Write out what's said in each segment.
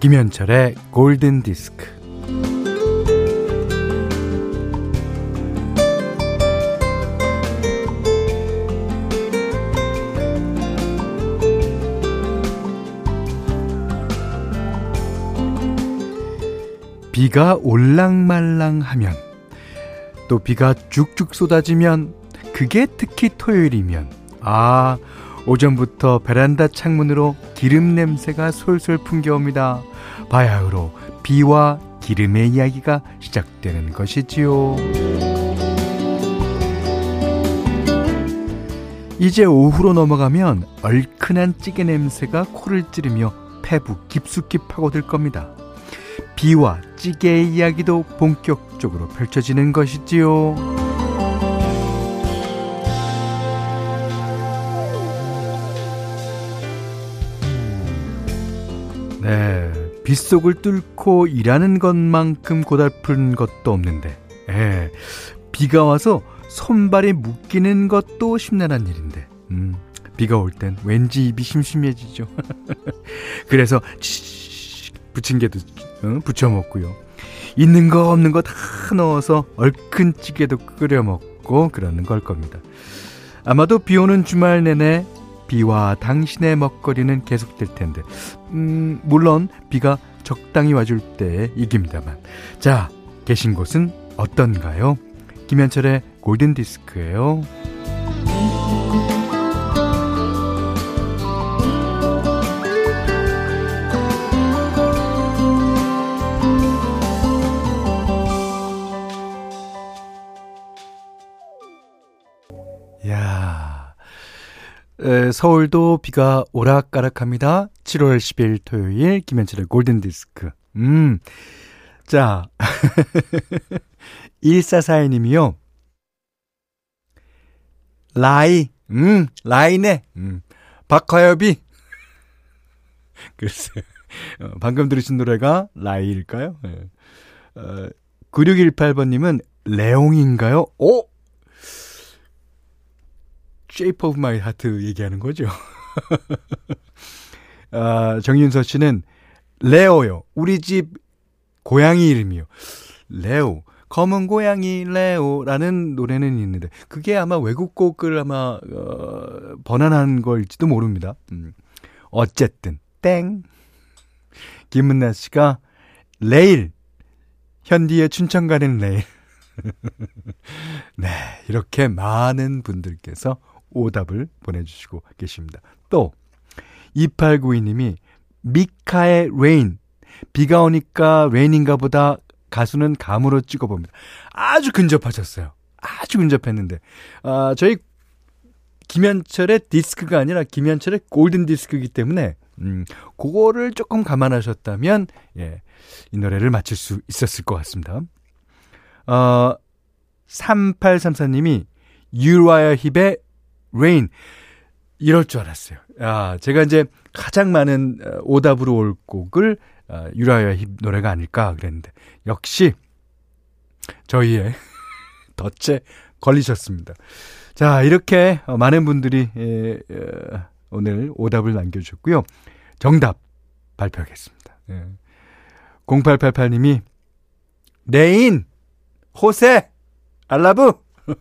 김현철의 골든 디스크. 비가 올랑말랑하면 또 비가 쭉쭉 쏟아지면 그게 특히 토요일이면 아 오전부터 베란다 창문으로 기름 냄새가 솔솔 풍겨옵니다. 바야흐로 비와 기름의 이야기가 시작되는 것이지요. 이제 오후로 넘어가면 얼큰한 찌개 냄새가 코를 찌르며 폐부 깊숙이 파고들 겁니다. 비와 찌개의 이야기도 본격적으로 펼쳐지는 것이지요. 빗속을 뚫고 일하는 것만큼 고달픈 것도 없는데, 예, 비가 와서 손발이 묶이는 것도 심란한 일인데, 음, 비가 올 땐 왠지 입이 심심해지죠. 그래서 부침개도 어, 부쳐 먹고요. 있는 거 없는 거 다 넣어서 얼큰 찌개도 끓여 먹고 그러는 걸 겁니다. 아마도 비 오는 주말 내내 비와 당신의 먹거리는 계속될 텐데, 음, 물론 비가 적당히 와줄 때 이깁니다만. 자, 계신 곳은 어떤가요? 김현철의 골든 디스크예요. 에, 서울도 비가 오락가락합니다. 7월 10일 토요일 김현철의 골든 디스크. 음. 자. 1442님이요. 라이. 음, 라이네. 음. 박화엽이. 글쎄요. 어, 방금 들으신 노래가 라이일까요? 네. 어, 9618번님은 레옹인가요? 오! Shape of My Heart 얘기하는 거죠. 아, 정윤서 씨는 레오요. 우리 집 고양이 이름이요. 레오. 검은 고양이 레오라는 노래는 있는데 그게 아마 외국 곡을 아마 어, 번안한 걸지도 모릅니다. 음. 어쨌든 땡. 김은나 씨가 레일 현디의 춘천 가는 레일. 네, 이렇게 많은 분들께서 오답을 보내주시고 계십니다. 또 2892님이 미카의 Rain 비가 오니까 Rain인가 보다 가수는 감으로 찍어봅니다. 아주 근접하셨어요. 아주 근접했는데 아, 저희 김현철의 디스크가 아니라 김현철의 골든 디스크이기 때문에 음, 그거를 조금 감안하셨다면 예, 이 노래를 맞출 수 있었을 것 같습니다. 어, 3834님이 유라야 힙의 Rain. 이럴 줄 알았어요. 아, 제가 이제 가장 많은 어, 오답으로 올 곡을 어, 유라야 힙 노래가 아닐까 그랬는데 역시 저희의 덫에 걸리셨습니다. 자, 이렇게 어, 많은 분들이 예, 예, 오늘 오답을 남겨주셨고요. 정답 발표하겠습니다. 예. 0888님이 Rain 호세 알라브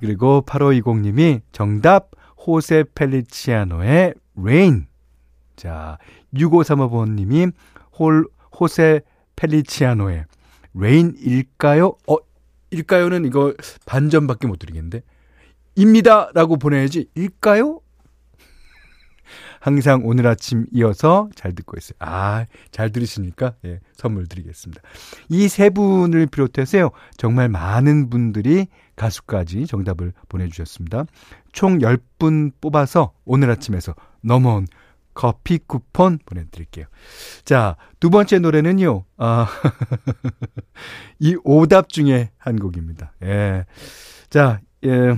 그리고 8520님이 정답 호세 펠리치아노의 Rain. 자, 6535번님이 홀 호세 펠리치아노의 Rain일까요? 어, 일까요는 이거 반전밖에 못 드리겠는데. 입니다! 라고 보내야지. 일까요? 항상 오늘 아침 이어서 잘 듣고 있어요. 아, 잘 들으시니까 예, 선물 드리겠습니다. 이 세 분을 비롯해서요. 정말 많은 분들이 가수까지 정답을 보내주셨습니다. 총 10분 뽑아서 오늘 아침에서 넘어온 커피 쿠폰 보내드릴게요. 자, 두 번째 노래는요, 아, 이 오답 중에 한 곡입니다. 예. 자, 예.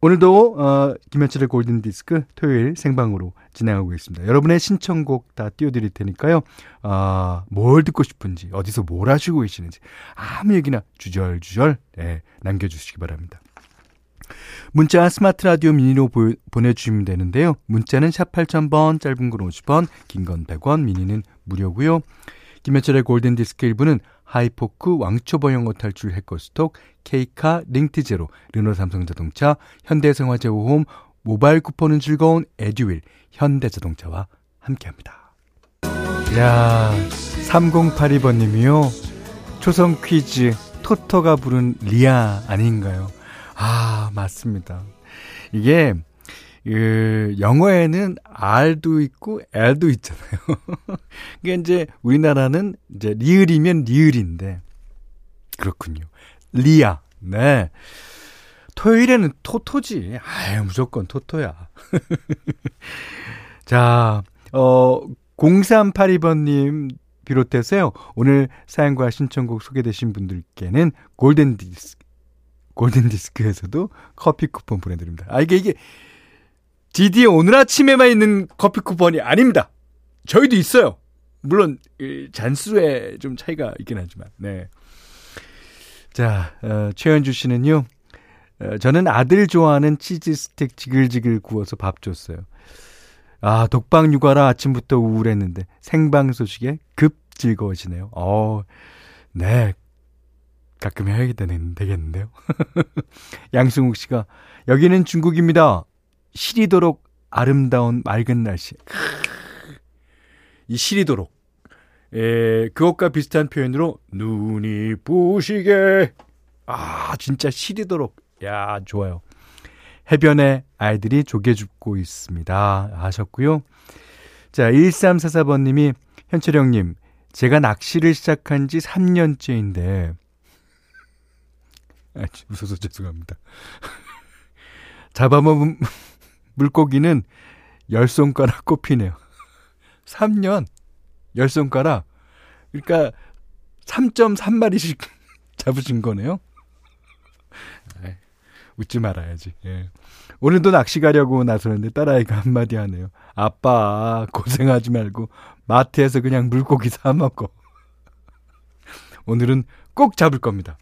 오늘도 어, 김현철의 골든 디스크 토요일 생방으로 진행하고 있습니다. 여러분의 신청곡 다 띄워드릴 테니까요. 어, 뭘 듣고 싶은지 어디서 뭘 하시고 계시는지 아무 얘기나 주절주절 네, 남겨주시기 바랍니다. 문자 스마트 라디오 미니로 보, 보내주시면 되는데요. 문자는 샵 8000번, 짧은 건 50원, 긴 건 100원, 미니는 무료고요. 김현철의 골든 디스크 일부는 하이포크, 왕초보 영어 탈출 해커스톡, 케이카, 링트제로, 르노 삼성자동차, 현대해상화재보험 모바일 쿠폰은 즐거운 에듀윌, 현대자동차와 함께합니다. 야 3082번님이요. 초성 퀴즈, 토토가 부른 Lea 아닌가요? 아, 맞습니다. 이게, 그, 영어에는 R도 있고 L도 있잖아요. 그게 이제 우리나라는 이제 리을이면 리을인데, 그렇군요. 리아, 네. 토요일에는 토토지. 아유, 무조건 토토야. 자, 어, 0382번 님 비롯해서요, 오늘 사연과 신청곡 소개되신 분들께는 골든 디스크, 골든 디스크에서도 커피 쿠폰 보내 드립니다. 아, 이게, 이게, 디디의 오늘 아침에만 있는 커피 쿠폰이 아닙니다. 저희도 있어요. 물론, 잔수에 좀 차이가 있긴 하지만, 네. 자, 어, 최현주 씨는요, 어, 저는 아들 좋아하는 치즈 스틱 지글지글 구워서 밥 줬어요. 아, 독방 육아라 아침부터 우울했는데 생방 소식에 급 즐거워지네요. 어, 네. 가끔 해야 되는, 되겠는데요. 양승욱 씨가, 여기는 중국입니다. 시리도록 아름다운 맑은 날씨. 이 시리도록. 에, 그것과 비슷한 표현으로, 눈이 부시게. 아, 진짜 시리도록. 야, 좋아요. 해변에 아이들이 조개 줍고 있습니다. 하셨고요. 자, 1344번님이 현철형님, 제가 낚시를 시작한 지 3년째인데, 아, 웃어서 죄송합니다. 잡아먹은 물고기는 열 손가락 꼽히네요. 3년, 열 손가락. 그러니까 3.3마리씩 잡으신 거네요. 웃지 말아야지. 예. 오늘도 낚시 가려고 나서는데 딸아이가 한마디 하네요. 아빠, 고생하지 말고 마트에서 그냥 물고기 사 먹어. 오늘은 꼭 잡을 겁니다.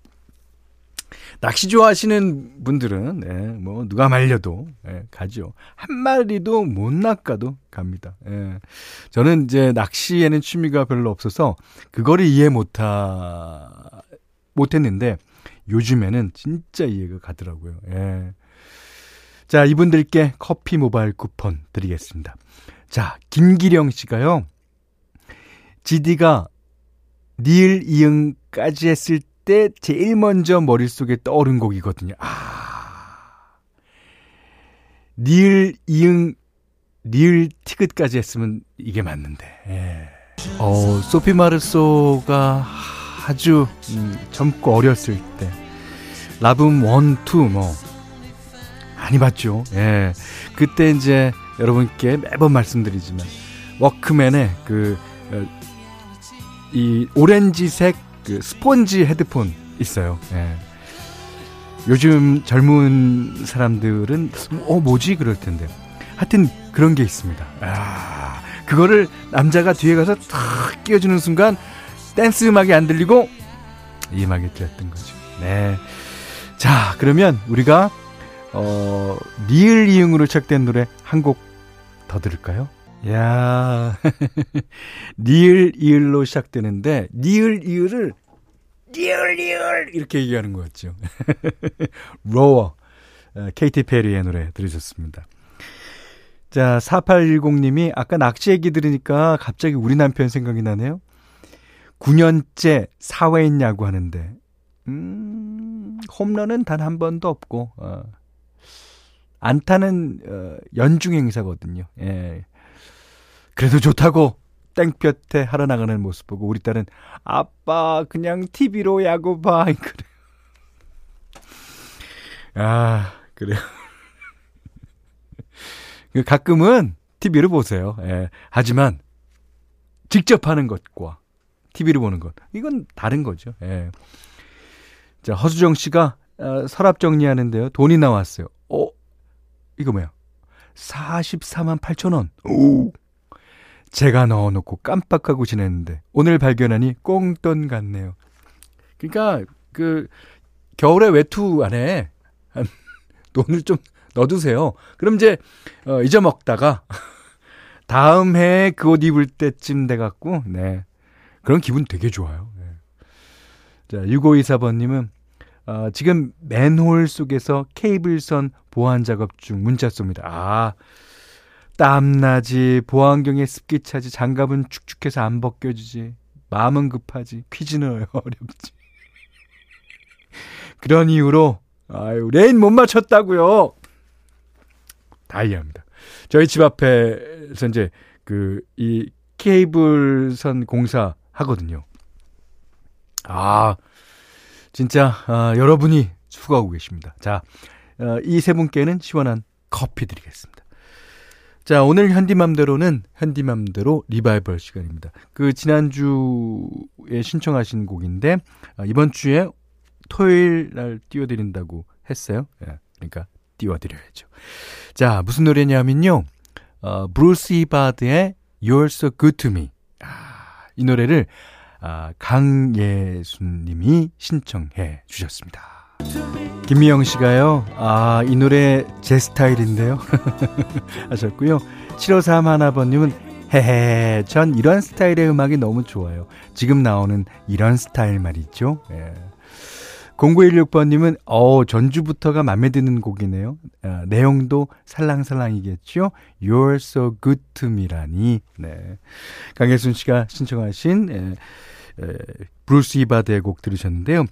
낚시 좋아하시는 분들은, 예, 뭐, 누가 말려도, 예, 가죠. 한 마리도 못 낚아도 갑니다. 예. 저는 이제 낚시에는 취미가 별로 없어서, 그거를 이해 못하, 못했는데, 요즘에는 진짜 이해가 가더라고요. 예. 자, 이분들께 커피 모바일 쿠폰 드리겠습니다. 자, 김기령 씨가요. GD가 니을 이응까지 했을 때 제일 먼저 머릿속에 떠오른 곡이거든요. 아. 니을 이응 니을 티긋까지 했으면 이게 맞는데. 예. 어, 소피 마르소가 아주 음, 젊고 어렸을 때 라붐 1, 2뭐 많이 봤죠. 예. 그때 이제 여러분께 매번 말씀드리지만 워크맨의 그이 어, 오렌지색 그 스폰지 헤드폰 있어요. 예. 요즘 젊은 사람들은 어 뭐지 그럴 텐데 하여튼 그런 게 있습니다. 아, 그거를 남자가 뒤에 가서 탁 끼워주는 순간 댄스 음악이 안 들리고 이 음악이 들렸던 거죠. 네. 자, 그러면 우리가 어, 리을 이응으로 시작된 노래 한 곡 더 들을까요? 야, 리을 이을로 시작되는데 리을 이을을 리을 리을 이렇게 얘기하는 거였죠. Roar 케이티 페리의 노래 들으셨습니다. 자, 4810님이 아까 낚시 얘기 들으니까 갑자기 우리 남편 생각이 나네요. 9년째 사회인 야구 하는데, 음, 홈런은 단 한 번도 없고, 어, 안타는, 어, 연중 행사거든요. 예. 그래도 좋다고 땡볕에 하러 나가는 모습 보고 우리 딸은 아빠 그냥 TV로 야구 봐. 그래. 아, 그래요. 그 가끔은 TV를 보세요. 예. 하지만 직접 하는 것과 TV를 보는 것. 이건 다른 거죠. 예. 자, 허수정 씨가 어, 서랍 정리하는데요. 돈이 나왔어요. 어? 이거 뭐야? 44만 8천 원. 오. 제가 넣어놓고 깜빡하고 지냈는데 오늘 발견하니 꽁돈 같네요. 그러니까 그 겨울에 외투 안에 한 돈을 좀 넣어두세요. 그럼 이제, 어, 잊어먹다가, 다음 해에 그 옷 입을 때쯤 돼갖고, 네. 그런 기분 되게 좋아요. 네. 자, 6524번님은, 어, 지금 맨홀 속에서 케이블선 보안 작업 중 문자 쏩니다. 아, 땀나지, 보안경에 습기 차지, 장갑은 축축해서 안 벗겨지지, 마음은 급하지, 퀴즈는 어렵지. 그런 이유로, 아유, Rain 못 맞췄다고요 다 이해합니다. 저희 집 앞에서 이제 그, 이 케이블선 공사 하거든요. 아, 진짜, 아, 여러분이 수고하고 계십니다. 자, 어, 이 세 분께는 시원한 커피 드리겠습니다. 자, 오늘 현디맘대로는 현디맘대로 리바이벌 시간입니다. 그 지난주에 신청하신 곡인데, 아, 이번 주에 토요일 날 띄워드린다고 했어요. 예, 그러니까 띄워드려야죠. 자, 무슨 노래냐면요. 어, 브루스 히바드의 You're So Good To Me. 아, 이 노래를 아, 강혜순 님이 신청해 주셨습니다. 김미영 씨가요, 아, 이 노래 제 스타일인데요. 하셨고요. 7531 하나번님은, 헤헤, 전 이런 스타일의 음악이 너무 좋아요. 지금 나오는 이런 스타일 말이죠. 예. 0916번님은, 어, 전주부터가 맘에 드는 곡이네요. 아, 내용도 살랑살랑이겠죠? You're so good to me라니. 네. 강혜순 씨가 신청하신, 예, 예, 브루스 히바드의 곡 들으셨는데요.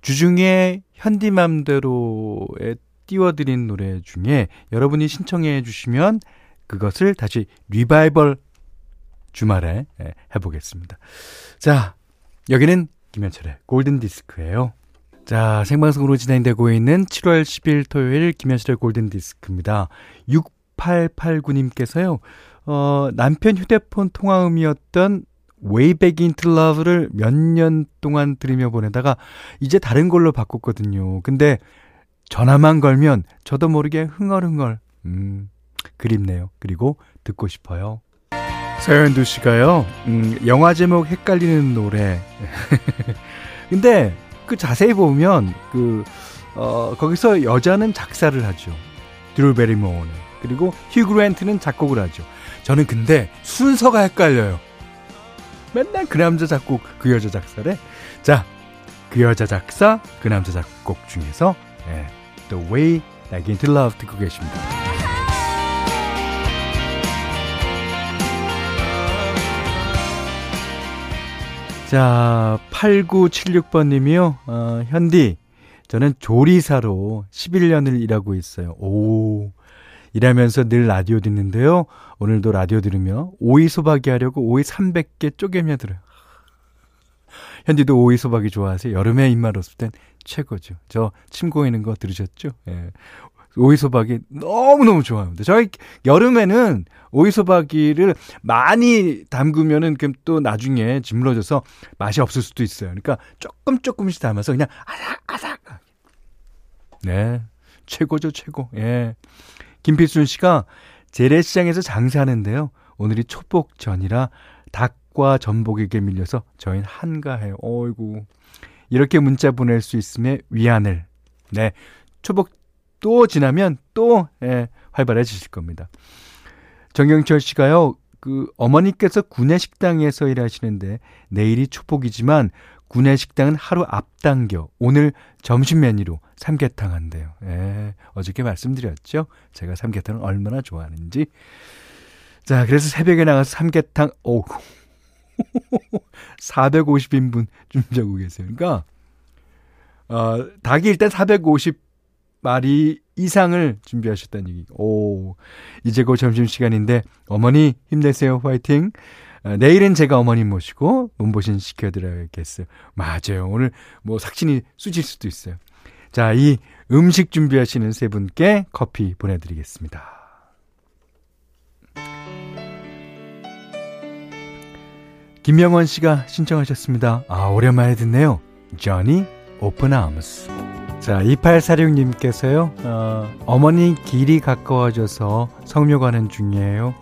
주중에 현디맘대로에 띄워드린 노래 중에 여러분이 신청해 주시면 그것을 다시 리바이벌 주말에 예, 해보겠습니다. 자, 여기는 김현철의 골든디스크예요. 자, 생방송으로 진행되고 있는 7월 10일 토요일 김현철의 골든디스크입니다. 6889님께서요, 어, 남편 휴대폰 통화음이었던 Way Back Into Love를 몇 년 동안 들으며 보내다가 이제 다른 걸로 바꿨거든요. 근데 전화만 걸면 저도 모르게 흥얼흥얼, 음, 그립네요. 그리고 듣고 싶어요. 서현두 씨가요, 음, 영화 제목 헷갈리는 노래. 근데 그 자세히 보면 그 어, 거기서 여자는 작사를 하죠. 드루 베리모어는 그리고 휴 그랜트는 작곡을 하죠. 저는 근데 순서가 헷갈려요. 맨날 그 남자 작곡, 그 여자 작사래. 자, 그 여자 작사, 그 남자 작곡 중에서 네, The Way I Get to Love 듣고 계십니다. 자, 8976번 님이요. 어, 현디, 저는 조리사로 11년을 일하고 있어요. 오, 일하면서 늘 라디오 듣는데요. 오늘도 라디오 들으며 오이 소박이 하려고 오이 300개 쪼개며 들어요. 현디도 오이 소박이 좋아하세요? 여름에 입맛 없을 땐 최고죠. 저 침 고이는 거 들으셨죠? 예. 오이소박이 너무너무 좋아합니다. 저희 여름에는 오이소박이를 많이 담그면은 그럼 또 나중에 짓물어져서 맛이 없을 수도 있어요. 그러니까 조금 조금씩 담아서 그냥 아삭아삭. 네. 최고죠, 최고. 예. 김필순 씨가 재래시장에서 장사하는데요. 오늘이 초복전이라 닭과 전복에게 밀려서 저희는 한가해요. 어이구. 이렇게 문자 보낼 수 있음에 위안을. 네. 초복 또 지나면 또 예, 활발해지실 겁니다. 정경철 씨가요. 그 어머니께서 구내식당에서 일하시는데 내일이 초복이지만 구내 식당은 하루 앞당겨 오늘 점심 메뉴로 삼계탕 한대요. 예, 어저께 말씀드렸죠. 제가 삼계탕을 얼마나 좋아하는지. 자, 그래서 새벽에 나가서 삼계탕, 오, 450인분 준비하고 계세요. 그러니까, 어, 닭이 일단 450 마리 이상을 준비하셨다는 얘기. 오, 이제 곧 점심시간인데, 어머니 힘내세요. 화이팅. 아, 내일은 제가 어머님 모시고 몸보신 시켜드려야겠어요. 맞아요. 오늘 뭐 삭신이 쑤실 수도 있어요. 자, 이 음식 준비하시는 세 분께 커피 보내드리겠습니다. 김명원 씨가 신청하셨습니다. 아, 오랜만에 듣네요. Johnny Open Arms. 자, 2846님께서요, 어, 어머니 길이 가까워져서 성묘 가는 중이에요.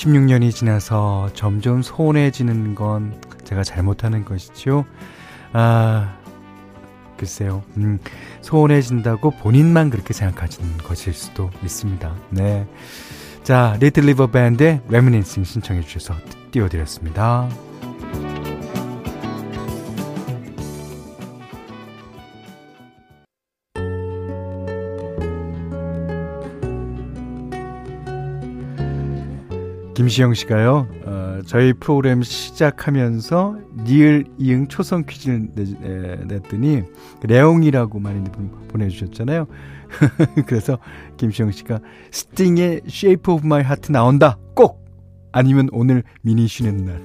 16년이 지나서 점점 소원해지는 건 제가 잘못하는 것이죠. 아, 글쎄요. 음, 소원해진다고 본인만 그렇게 생각하시는 것일 수도 있습니다. 네. 자, 리틀 리버 밴드의 Reminiscing 신청해 주셔서 띄워드렸습니다. 김시영 씨가요, 어, 저희 프로그램 시작하면서 리을 이응 초성 퀴즈를 내, 냈더니 레옹이라고 많이 보내주셨잖아요. 그래서 김시영 씨가 스팅의 Shape of My Heart 나온다 꼭 아니면 오늘 미니 쉬는 날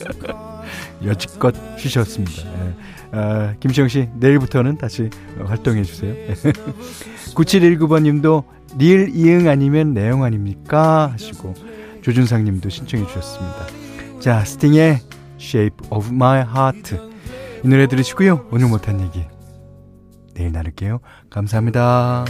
여지껏 쉬셨습니다. 예. 아, 김시영 씨 내일부터는 다시 활동해 주세요. 9719번님도 닐 이응 아니면 내용 아닙니까 하시고 조준상 님도 신청해 주셨습니다. 자, 스팅의 Shape of My Heart. 이 노래 들으시고요. 오늘 못한 얘기 내일 나눌게요. 감사합니다.